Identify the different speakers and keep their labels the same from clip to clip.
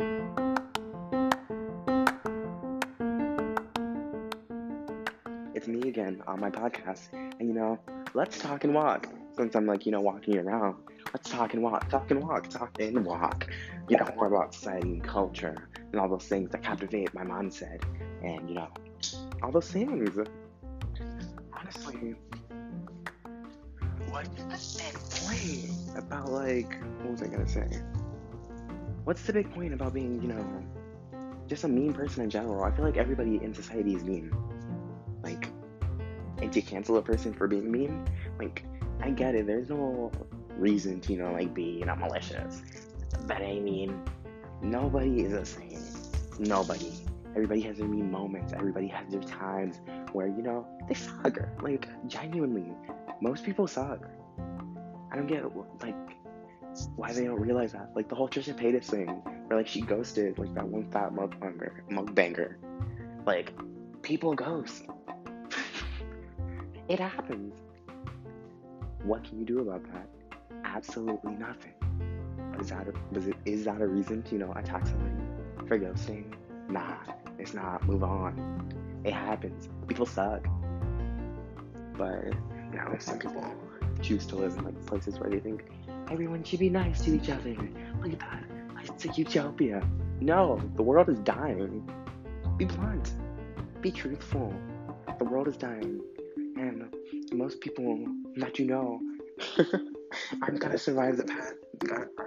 Speaker 1: It's me again on my podcast. And you know, let's talk and walk. Since I'm like, you know, walking around, let's talk and walk, talk and walk, talk and walk. You know, more about society and culture and all those things that captivate my mindset. And you know, all those things. Honestly, the big about like what was I gonna say? What's the big point about being, you know, just a mean person in general? I feel like everybody in society is mean. Like, and to cancel a person for being mean, like, I get it. There's no reason to, you know, like be, know, malicious. But I mean, nobody is the same. Nobody. Everybody has their mean moments. Everybody has their times where, you know, they suck. Like, genuinely, most people suck. I don't get, like, why they don't realize that. Like, the whole Trisha Paytas thing, where, like, she ghosted, like, that one fat mukbanger. mukbanger. Like, people ghost. it happens. What can you do about that? Absolutely nothing. Is that a, was it, is that a reason to, you know, attack somebody for ghosting? Nah, it's not. Move on. It happens. People suck. But, you know, some people choose to live in, like, places where they think everyone should be nice to each other. Look at that. It's a utopia. No, the world is dying. Be blunt. Be truthful. The world is dying. And most people that you know I'm gonna survive the past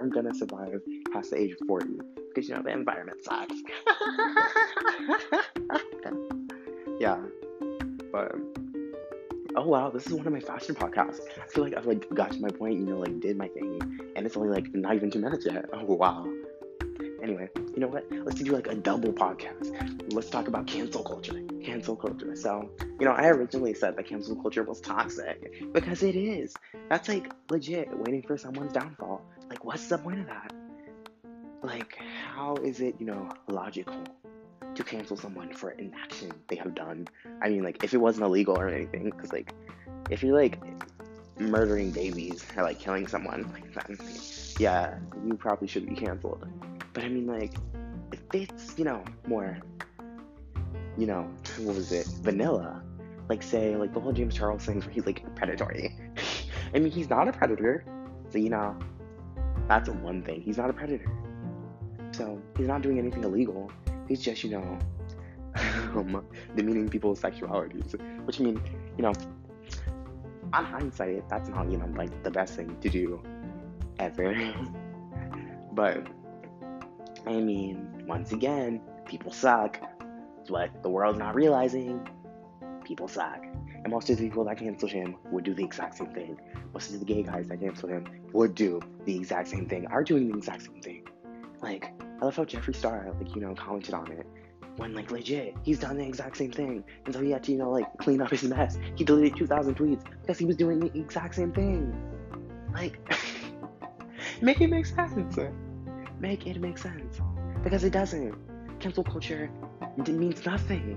Speaker 1: I'm gonna survive past the age of 40 because you know the environment sucks. wow, this is one of my faster podcasts. I feel like I've like got to my point, you know, like did my thing, and it's only like not even two minutes yet. Oh wow. Anyway, you know what? Let's do like a double podcast. Let's talk about cancel culture. Cancel culture. So, you know, I originally said that cancel culture was toxic because it is. That's like legit waiting for someone's downfall. Like, what's the point of that? Like, how is it, you know, logical to cancel someone for an action they have done? I mean, like, if it wasn't illegal or anything, because, like, if you're, like, murdering babies or, like, killing someone, like, that, yeah, you probably should be canceled. But I mean, like, if it's, you know, more, you know, what was it, vanilla, like, say, like, the whole James Charles thing where he's, like, predatory. I mean, he's not a predator, so, you know, that's one thing. He's not a predator. So, he's not doing anything illegal. He's just, you know, um, demeaning people's sexualities. Which, I mean, you know, on hindsight, that's not, you know, like, the best thing to do ever. but, I mean, once again, people suck. It's what the world's not realizing. People suck. And most of the people that cancel him would do the exact same thing. Most of the gay guys that cancel him would do the exact same thing, are doing the exact same thing. Like, I love how Jeffree Star, like, you know, commented on it. When, like, legit, he's done the exact same thing. And so he had to, you know, like, clean up his mess. He deleted 2,000 tweets because he was doing the exact same thing. Like, make it make sense. Make it make sense. Because it doesn't. Cancel culture means nothing.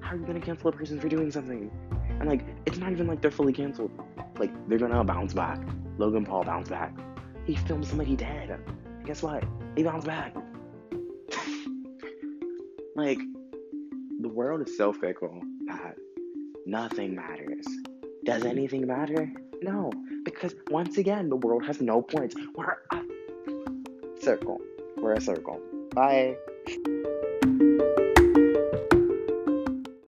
Speaker 1: How are you gonna cancel a person for doing something? And like, it's not even like they're fully canceled. Like, they're gonna bounce back. Logan Paul bounced back. He filmed somebody dead. Guess what? He bounced back. Like, the world is so fickle that nothing matters. Does mm-hmm. anything matter? No, because once again, the world has no points. We're a circle. We're a circle. Bye.